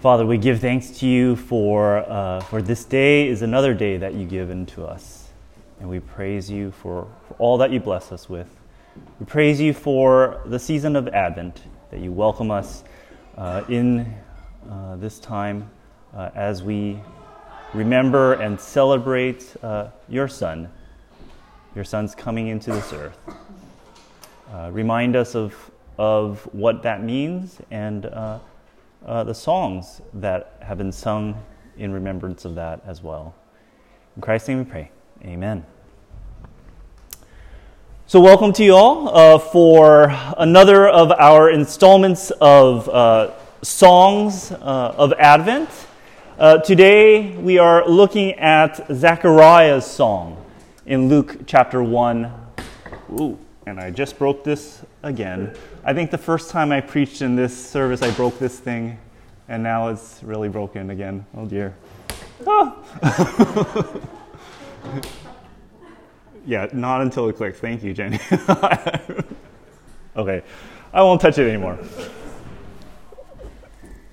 Father, we give thanks to you for, uh, for this day is another day that you given to us. And we praise you for, for all that you bless us with. We praise you for the season of Advent, that you welcome us uh, in uh, this time uh, as we remember and celebrate uh, your Son, your Son's coming into this earth. Uh, remind us of, of what that means and uh, the songs that have been sung in remembrance of that as well. In Christ's name we pray. Amen. So, welcome to you all uh, for another of our installments of uh, songs uh, of Advent. Uh, today we are looking at Zechariah's song in Luke chapter 1. Ooh, and I just broke this again. I think the first time I preached in this service, I broke this thing, and now it's really broken again. Oh dear. Oh. yeah, not until it clicks. Thank you, Jenny. okay, I won't touch it anymore. I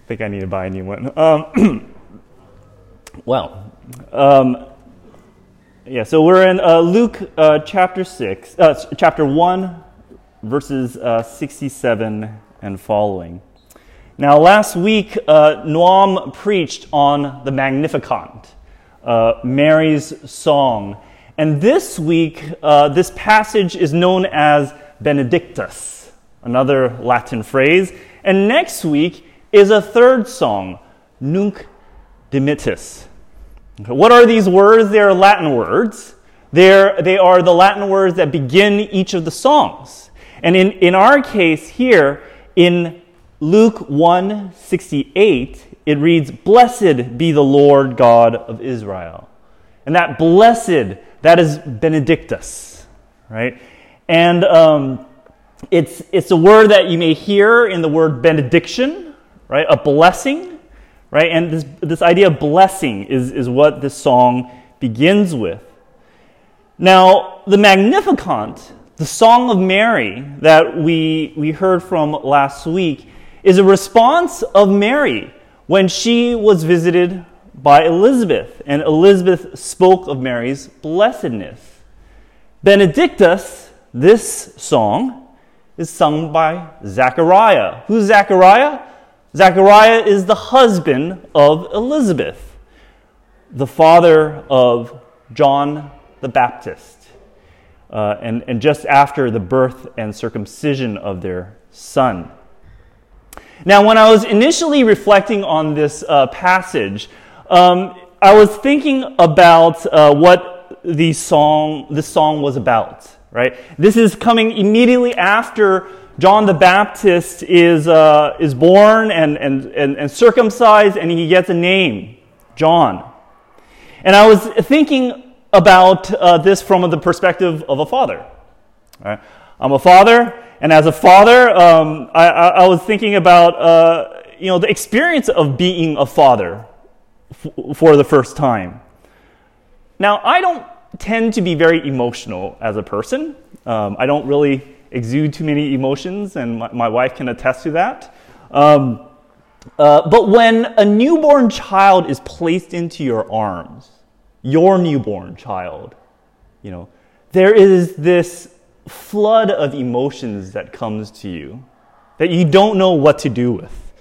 think I need to buy a new one. Um, well, um, yeah, so we're in uh, Luke uh, chapter 6, uh, chapter 1, verses uh, 67 and following. Now, last week, uh, Noam preached on the Magnificat, uh, Mary's song. And this week, uh, this passage is known as Benedictus, another Latin phrase. And next week is a third song, Nunc Dimittis. What are these words? They are Latin words. They're, they are the Latin words that begin each of the songs. And in, in our case here, in Luke 1 68, it reads, Blessed be the Lord God of Israel. And that blessed, that is Benedictus, right? And um, it's, it's a word that you may hear in the word benediction, right? A blessing, right? And this, this idea of blessing is, is what this song begins with. Now, the Magnificat the Song of Mary that we, we heard from last week is a response of Mary when she was visited by Elizabeth, and Elizabeth spoke of Mary's blessedness. Benedictus, this song, is sung by Zechariah. Who's Zechariah? Zechariah is the husband of Elizabeth, the father of John the Baptist uh, and, and just after the birth and circumcision of their son. Now, when I was initially reflecting on this uh, passage, um, I was thinking about uh, what the song, this song was about, right? This is coming immediately after John the Baptist is, uh, is born and, and, and, and circumcised, and he gets a name, John. And I was thinking about uh, this from the perspective of a father. Right? I'm a father, and as a father, um, I, I, was thinking about uh, you know the experience of being a father f- for the first time. Now, I don't tend to be very emotional as a person. Um, I don't really exude too many emotions, and my, my wife can attest to that. Um, uh, but when a newborn child is placed into your arms, your newborn child. You know, there is this flood of emotions that comes to you that you don't know what to do with,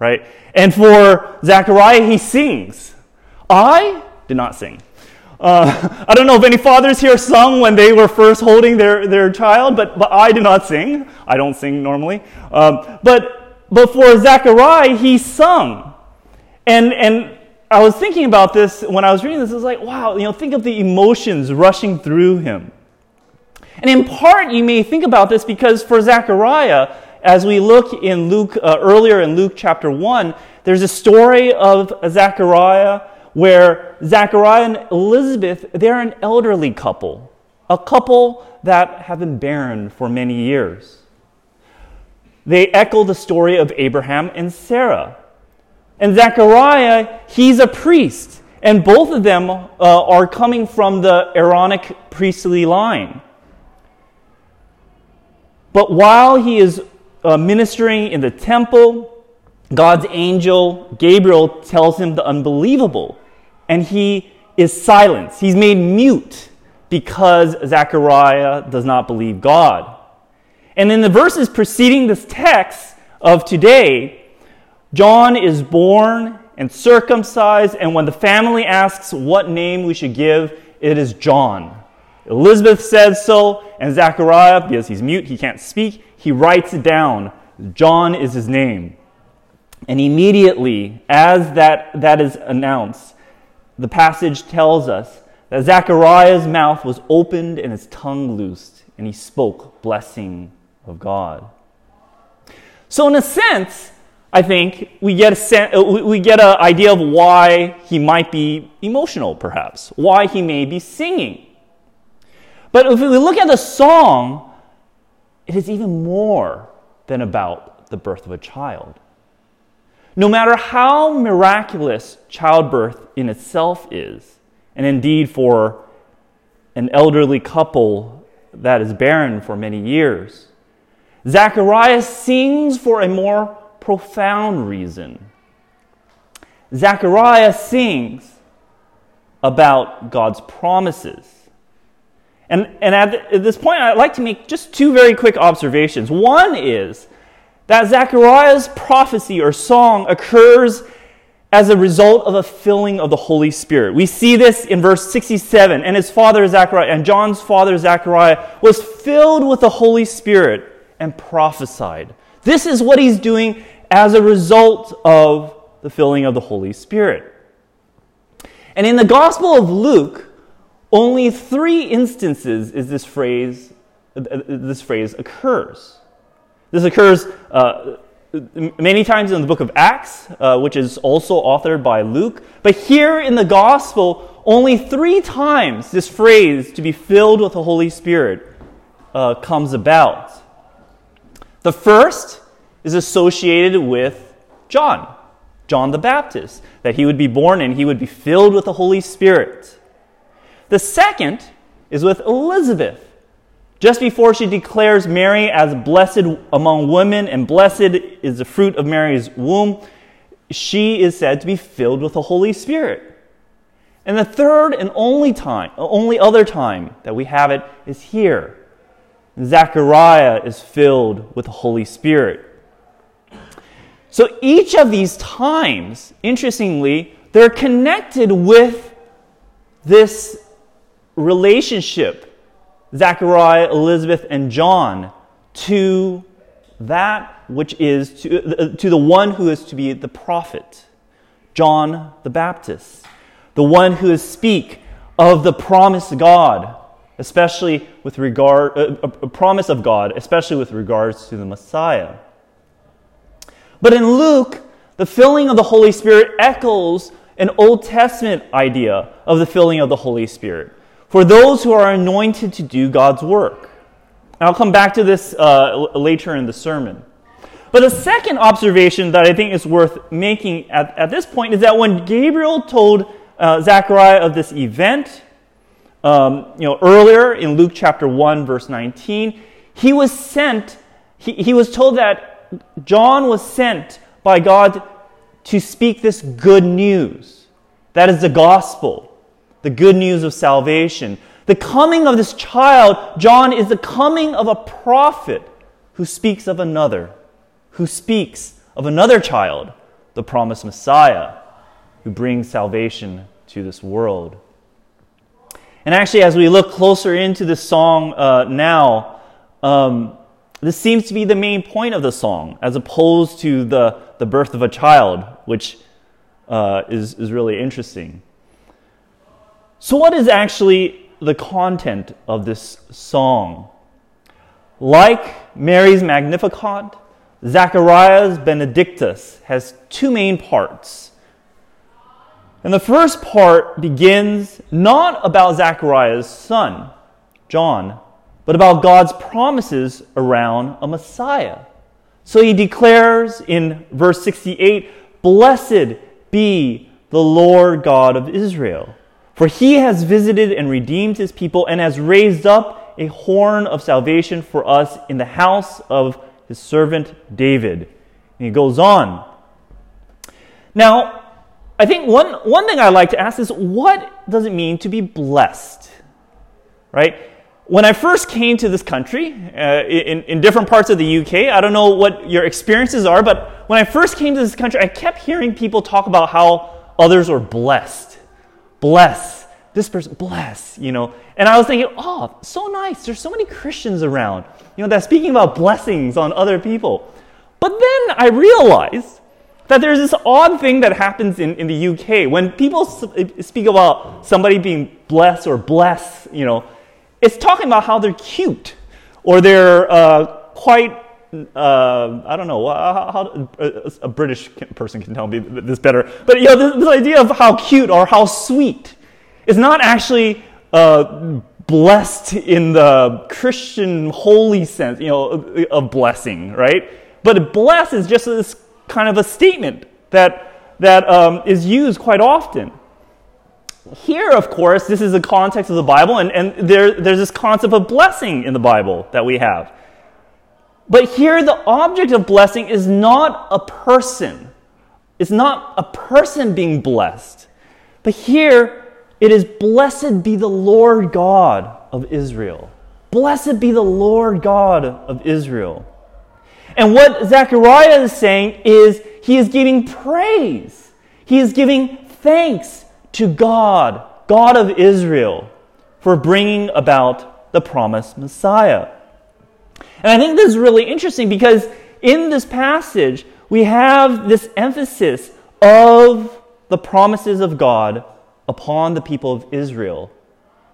right? And for Zechariah, he sings. I did not sing. Uh, I don't know if any fathers here sung when they were first holding their, their child, but, but I do not sing. I don't sing normally. Um, but, but for Zechariah, he sung. And, and I was thinking about this when I was reading this. I was like, wow, you know, think of the emotions rushing through him. And in part, you may think about this because for Zechariah, as we look in Luke, uh, earlier in Luke chapter 1, there's a story of Zechariah where Zechariah and Elizabeth, they're an elderly couple, a couple that have been barren for many years. They echo the story of Abraham and Sarah. And Zechariah, he's a priest. And both of them uh, are coming from the Aaronic priestly line. But while he is uh, ministering in the temple, God's angel Gabriel tells him the unbelievable, and he is silenced. He's made mute because Zechariah does not believe God. And in the verses preceding this text of today, John is born and circumcised, and when the family asks what name we should give, it is John. Elizabeth says so, and Zechariah, because he's mute, he can't speak, he writes it down. John is his name. And immediately, as that, that is announced, the passage tells us that Zechariah's mouth was opened and his tongue loosed, and he spoke blessing of God. So, in a sense, I think we get a sen- uh, we get an idea of why he might be emotional, perhaps, why he may be singing. But if we look at the song, it is even more than about the birth of a child. No matter how miraculous childbirth in itself is, and indeed for an elderly couple that is barren for many years, Zacharias sings for a more profound reason. Zachariah sings about God's promises. And, and at, this point, I'd like to make just two very quick observations. One is that Zechariah's prophecy or song occurs as a result of a filling of the Holy Spirit. We see this in verse 67. And his father Zechariah, and John's father Zechariah, was filled with the Holy Spirit and prophesied. This is what he's doing as a result of the filling of the Holy Spirit. And in the Gospel of Luke, only three instances is this phrase, uh, this phrase occurs. This occurs uh, many times in the book of Acts, uh, which is also authored by Luke. But here in the Gospel, only three times this phrase, to be filled with the Holy Spirit, uh, comes about. The first is associated with John, John the Baptist, that he would be born and he would be filled with the Holy Spirit. The second is with Elizabeth, just before she declares Mary as blessed among women and blessed is the fruit of Mary's womb, she is said to be filled with the Holy Spirit. And the third and only time, only other time that we have it is here. Zechariah is filled with the Holy Spirit. So each of these times, interestingly, they're connected with this relationship Zachariah, Elizabeth, and John to that which is to, uh, to the one who is to be the prophet, John the Baptist, the one who is speak of the promised God, especially with regard uh, a promise of God, especially with regards to the Messiah. But in Luke, the filling of the Holy Spirit echoes an Old Testament idea of the filling of the Holy Spirit for those who are anointed to do God's work. And I'll come back to this uh, later in the sermon. But the second observation that I think is worth making at, at this point is that when Gabriel told uh, Zechariah of this event, um, you know, earlier in Luke chapter 1, verse 19, he was sent, he, he was told that John was sent by God to speak this good news. That is the gospel the good news of salvation. The coming of this child, John, is the coming of a prophet who speaks of another, who speaks of another child, the promised Messiah, who brings salvation to this world. And actually, as we look closer into this song uh, now, um, this seems to be the main point of the song, as opposed to the, the birth of a child, which uh, is, is really interesting. So, what is actually the content of this song? Like Mary's Magnificat, Zachariah's Benedictus has two main parts. And the first part begins not about Zachariah's son, John, but about God's promises around a Messiah. So he declares in verse 68 Blessed be the Lord God of Israel for he has visited and redeemed his people and has raised up a horn of salvation for us in the house of his servant David. And he goes on Now, I think one, one thing I like to ask is what does it mean to be blessed? Right? When I first came to this country, uh, in, in different parts of the UK, I don't know what your experiences are, but when I first came to this country, I kept hearing people talk about how others were blessed. Bless. This person, bless, you know. And I was thinking, oh, so nice. There's so many Christians around, you know, that speaking about blessings on other people. But then I realized that there's this odd thing that happens in, in the UK. When people speak about somebody being blessed or blessed, you know, it's talking about how they're cute or they're uh, quite, uh, I don't know, how, how, a British person can tell me this better. But, you know, this, this idea of how cute or how sweet is not actually uh, blessed in the Christian holy sense, you know, of blessing, right? But bless is just this kind of a statement that, that um, is used quite often. Here, of course, this is the context of the Bible, and, and there, there's this concept of blessing in the Bible that we have. But here, the object of blessing is not a person. It's not a person being blessed. But here, it is blessed be the Lord God of Israel. Blessed be the Lord God of Israel. And what Zechariah is saying is he is giving praise. He is giving thanks to God, God of Israel, for bringing about the promised Messiah. And I think this is really interesting because in this passage, we have this emphasis of the promises of God upon the people of Israel,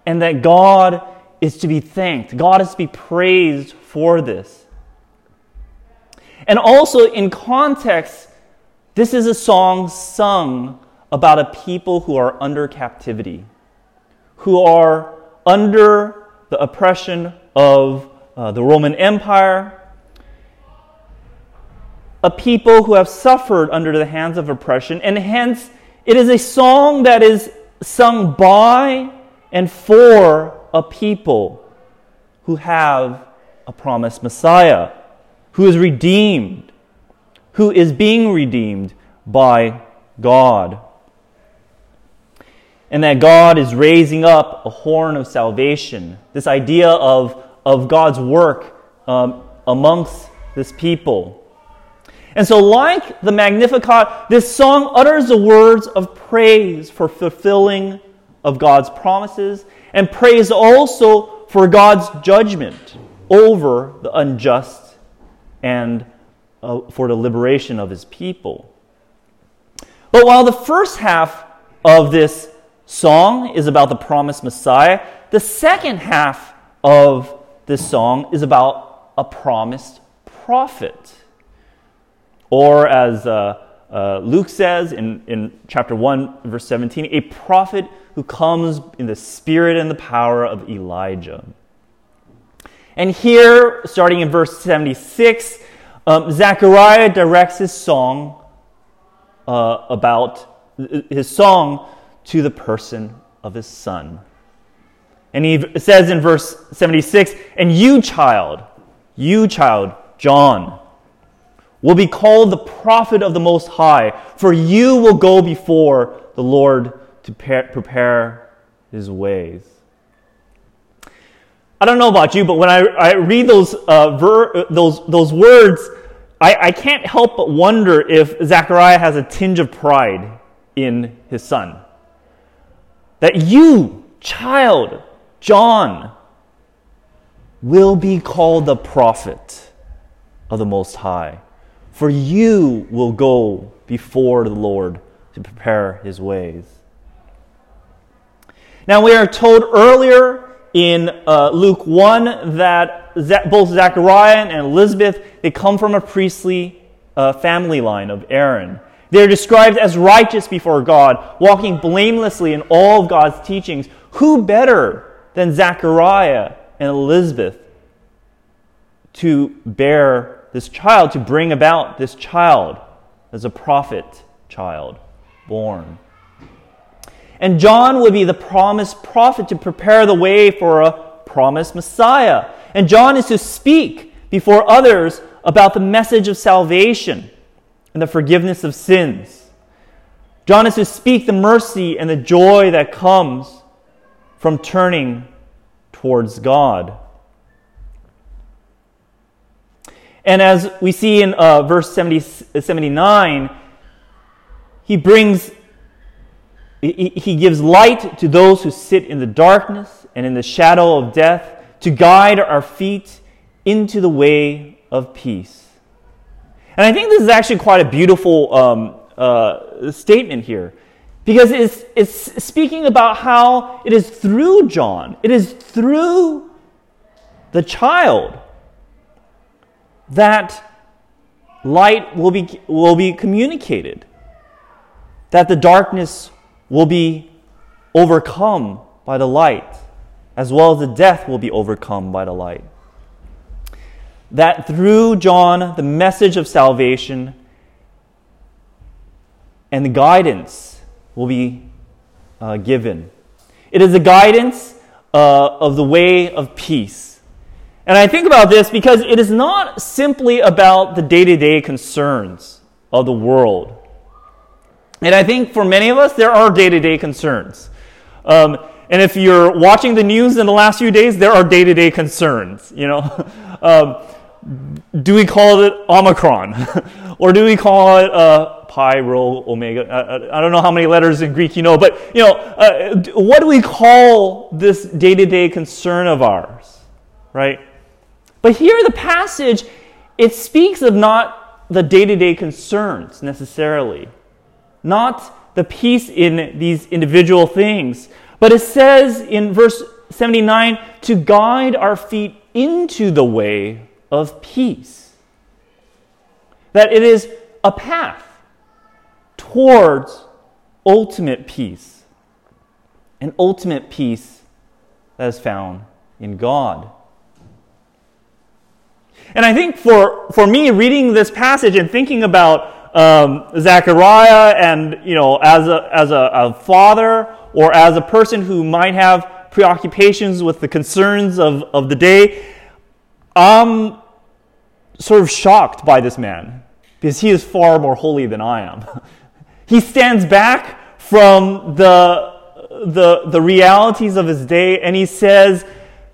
and that God is to be thanked, God is to be praised for this. And also, in context, this is a song sung about a people who are under captivity, who are under the oppression of uh, the Roman Empire, a people who have suffered under the hands of oppression, and hence it is a song that is sung by and for a people who have a promised Messiah who is redeemed, who is being redeemed by God. And that God is raising up a horn of salvation. This idea of, of God's work um, amongst this people. And so, like the Magnificat, this song utters the words of praise for fulfilling of God's promises and praise also for God's judgment over the unjust and uh, for the liberation of his people. But while the first half of this song is about the promised Messiah, the second half of this song is about a promised prophet. Or, as uh, uh, Luke says in, in chapter 1, verse 17, a prophet who comes in the spirit and the power of Elijah. And here, starting in verse 76, um, Zechariah directs his song uh, about his song to the person of his son. And he says in verse 76 And you, child, you, child, John, will be called the prophet of the Most High, for you will go before the Lord to prepare his ways. I don't know about you, but when I, I read those, uh, ver, those, those words, I, I can't help but wonder if Zechariah has a tinge of pride in his son. That you, child, John, will be called the prophet of the Most High. For you will go before the Lord to prepare his ways. Now, we are told earlier in uh, Luke 1 that both Zechariah and Elizabeth, they come from a priestly uh, family line of Aaron. They're described as righteous before God, walking blamelessly in all of God's teachings. Who better than Zechariah and Elizabeth to bear this child, to bring about this child as a prophet child born? And John would be the promised prophet to prepare the way for a promised Messiah. And John is to speak before others about the message of salvation and the forgiveness of sins. John is to speak the mercy and the joy that comes from turning towards God. And as we see in uh, verse 70, 79, he brings, he, he gives light to those who sit in the darkness and in the shadow of death to guide our feet into the way of peace. And I think this is actually quite a beautiful um, uh, statement here because it's, it's speaking about how it is through John, it is through the child that light will be, will be communicated, that the darkness will be overcome by the light, as well as the death will be overcome by the light. That through John, the message of salvation and the guidance will be uh, given. It is the guidance uh, of the way of peace and I think about this because it is not simply about the day to day concerns of the world. And I think for many of us, there are day to day concerns. Um, and if you're watching the news in the last few days, there are day to day concerns. You know, um, do we call it Omicron, or do we call it uh, pi, rho, omega? I, I, don't know how many letters in Greek you know, but you know, uh, what do we call this day to day concern of ours, right? But here, in the passage, it speaks of not the day to day concerns necessarily, not the peace in these individual things, but it says in verse 79 to guide our feet into the way of peace. That it is a path towards ultimate peace, an ultimate peace that is found in God. And I think for, for me, reading this passage and thinking about um, Zechariah and, you know, as, a, as a, a father or as a person who might have preoccupations with the concerns of, of the day, I'm sort of shocked by this man because he is far more holy than I am. he stands back from the, the, the realities of his day and he says,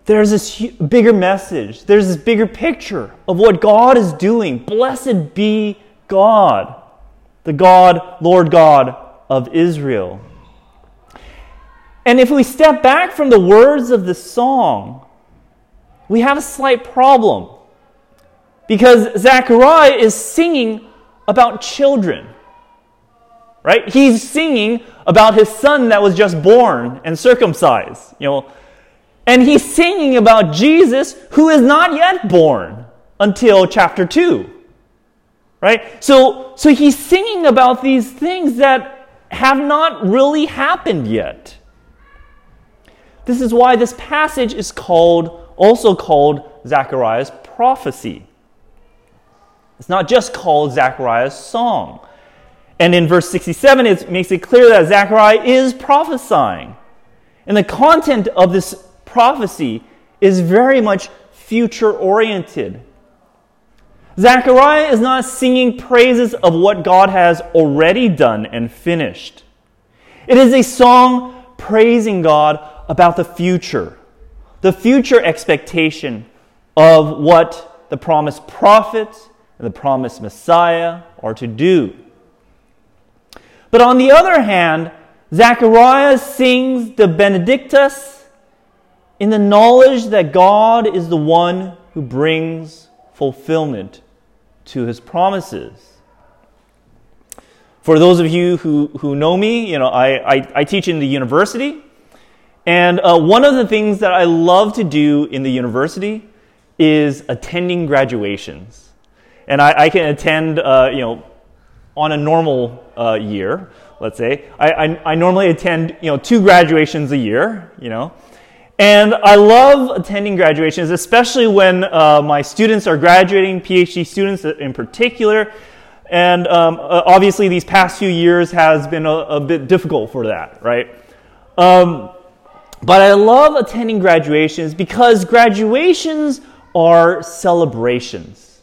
there's this bigger message. There's this bigger picture of what God is doing. Blessed be God, the God, Lord God of Israel. And if we step back from the words of the song, we have a slight problem. Because Zechariah is singing about children. Right? He's singing about his son that was just born and circumcised. You know, and he's singing about Jesus who is not yet born until chapter 2. Right? So, so he's singing about these things that have not really happened yet. This is why this passage is called, also called Zechariah's prophecy. It's not just called Zechariah's song. And in verse 67, it makes it clear that Zechariah is prophesying. And the content of this prophecy is very much future oriented. Zechariah is not singing praises of what God has already done and finished. It is a song praising God about the future, the future expectation of what the promised prophet and the promised Messiah are to do. But on the other hand, Zechariah sings the Benedictus in the knowledge that God is the one who brings fulfillment to his promises. For those of you who, who know me, you know, I, I, I teach in the university. And uh, one of the things that I love to do in the university is attending graduations. And I, I can attend, uh, you know, on a normal uh, year, let's say. I, I, I normally attend, you know, two graduations a year, you know. And I love attending graduations, especially when uh, my students are graduating, PhD students in particular. And um, uh, obviously, these past few years has been a, a bit difficult for that, right? Um, but I love attending graduations because graduations are celebrations.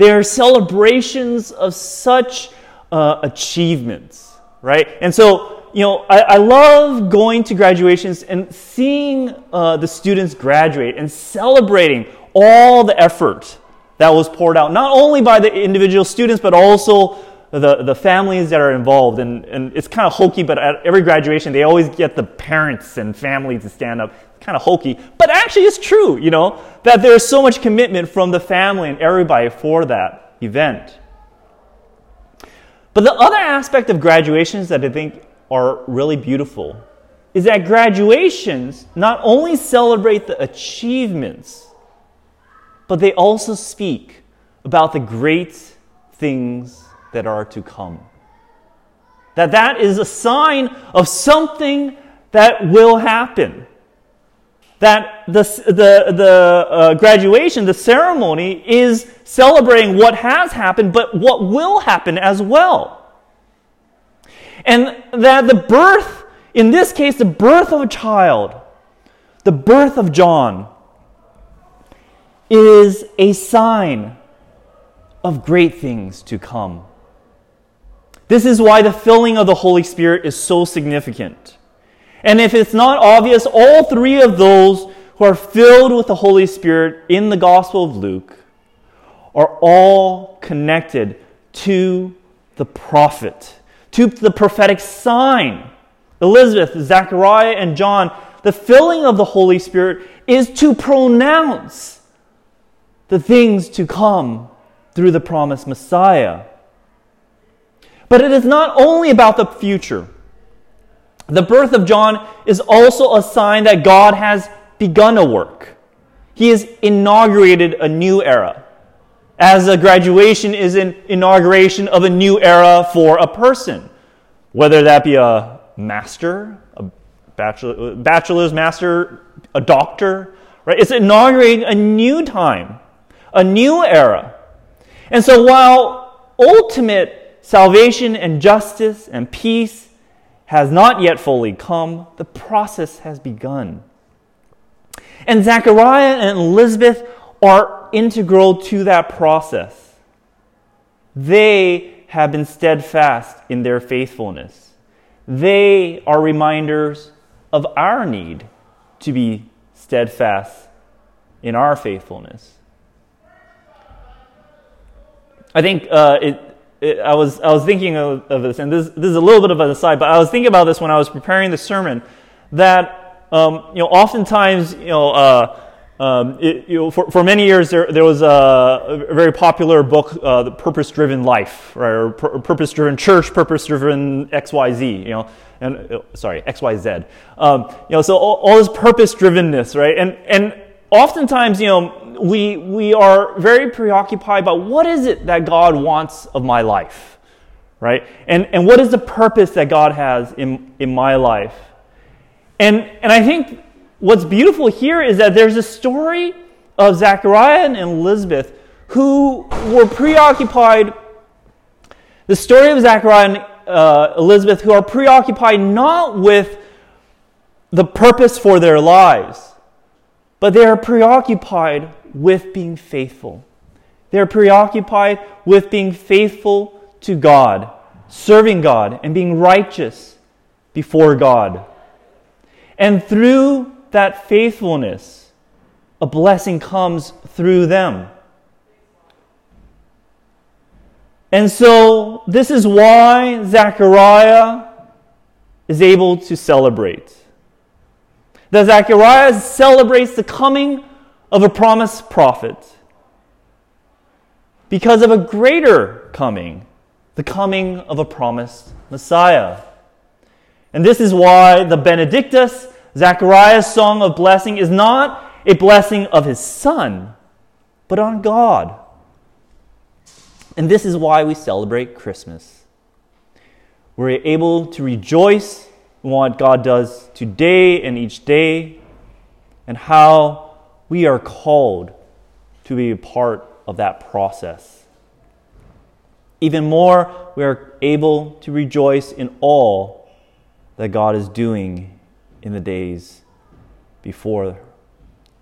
They are celebrations of such uh, achievements, right? And so, you know, I, I love going to graduations and seeing uh, the students graduate and celebrating all the effort that was poured out, not only by the individual students, but also the, the families that are involved. And, and it's kind of hokey, but at every graduation, they always get the parents and families to stand up. Kind of hokey, but actually it's true, you know, that there's so much commitment from the family and everybody for that event. But the other aspect of graduations that I think are really beautiful is that graduations not only celebrate the achievements, but they also speak about the great things that are to come. That that is a sign of something that will happen. That the, the, the uh, graduation, the ceremony, is celebrating what has happened, but what will happen as well. And that the birth, in this case, the birth of a child, the birth of John, is a sign of great things to come. This is why the filling of the Holy Spirit is so significant. And if it's not obvious, all three of those who are filled with the Holy Spirit in the Gospel of Luke are all connected to the prophet, to the prophetic sign. Elizabeth, Zechariah, and John, the filling of the Holy Spirit is to pronounce the things to come through the promised Messiah. But it is not only about the future. The birth of John is also a sign that God has begun a work. He has inaugurated a new era. As a graduation is an inauguration of a new era for a person, whether that be a master, a bachelor, bachelor's master, a doctor, right? It's inaugurating a new time, a new era. And so while ultimate salvation and justice and peace has not yet fully come, the process has begun. And Zechariah and Elizabeth are integral to that process. They have been steadfast in their faithfulness. They are reminders of our need to be steadfast in our faithfulness. I think uh, it, I was I was thinking of, of, this, and this this is a little bit of an aside, but I was thinking about this when I was preparing the sermon. That um, you know, oftentimes you know. Uh, um, it, you know, for, for many years, there, there was a, a very popular book, uh, The Purpose Driven Life, right? or Purpose Driven Church, Purpose Driven XYZ, you know, and, uh, sorry, XYZ. Um, you know, so all, all this purpose drivenness, right? And, and oftentimes, you know, we, we are very preoccupied about what is it that God wants of my life, right? And, and what is the purpose that God has in, in my life? And, and I think what's beautiful here is that there's a story of Zechariah and Elizabeth who were preoccupied. The story of Zechariah and uh, Elizabeth who are preoccupied not with the purpose for their lives, but they are preoccupied with being faithful. They're preoccupied with being faithful to God, serving God, and being righteous before God. And through that faithfulness, a blessing comes through them. And so, this is why Zechariah is able to celebrate. That Zechariah celebrates the coming of a promised prophet because of a greater coming, the coming of a promised Messiah. And this is why the Benedictus, Zechariah's song of blessing, is not a blessing of his son, but on God. And this is why we celebrate Christmas. We're able to rejoice in what God does today and each day, and how we are called to be a part of that process. Even more, we are able to rejoice in all that God is doing in the days before,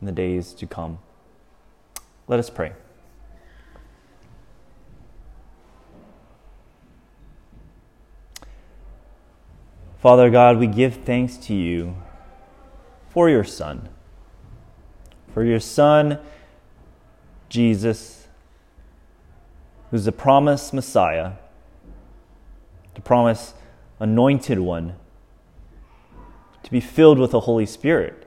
in the days to come. Let us pray. Father God, we give thanks to you for your Son, for your Son, Jesus, who's the promised Messiah, the promised anointed one, to be filled with the Holy Spirit.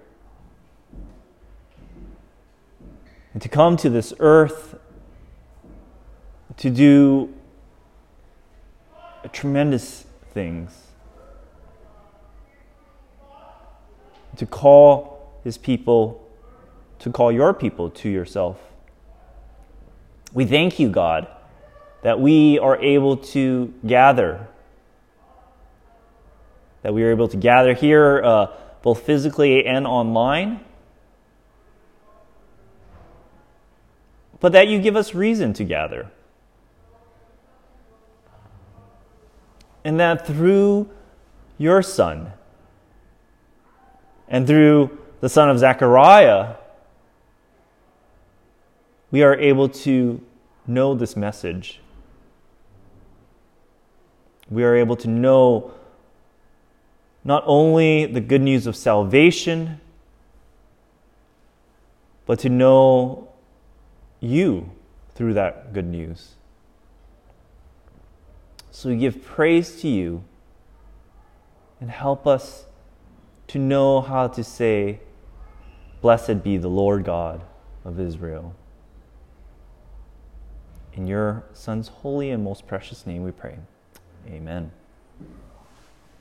And to come to this earth to do tremendous things. To call his people, to call your people to yourself. We thank you, God, that we are able to gather, that we are able to gather here uh, both physically and online. But that you give us reason to gather. And that through your Son and through the son of Zechariah, we are able to know this message. We are able to know not only the good news of salvation, but to know you through that good news. So we give praise to you and help us to know how to say, Blessed be the Lord God of Israel. In your Son's holy and most precious name we pray. Amen.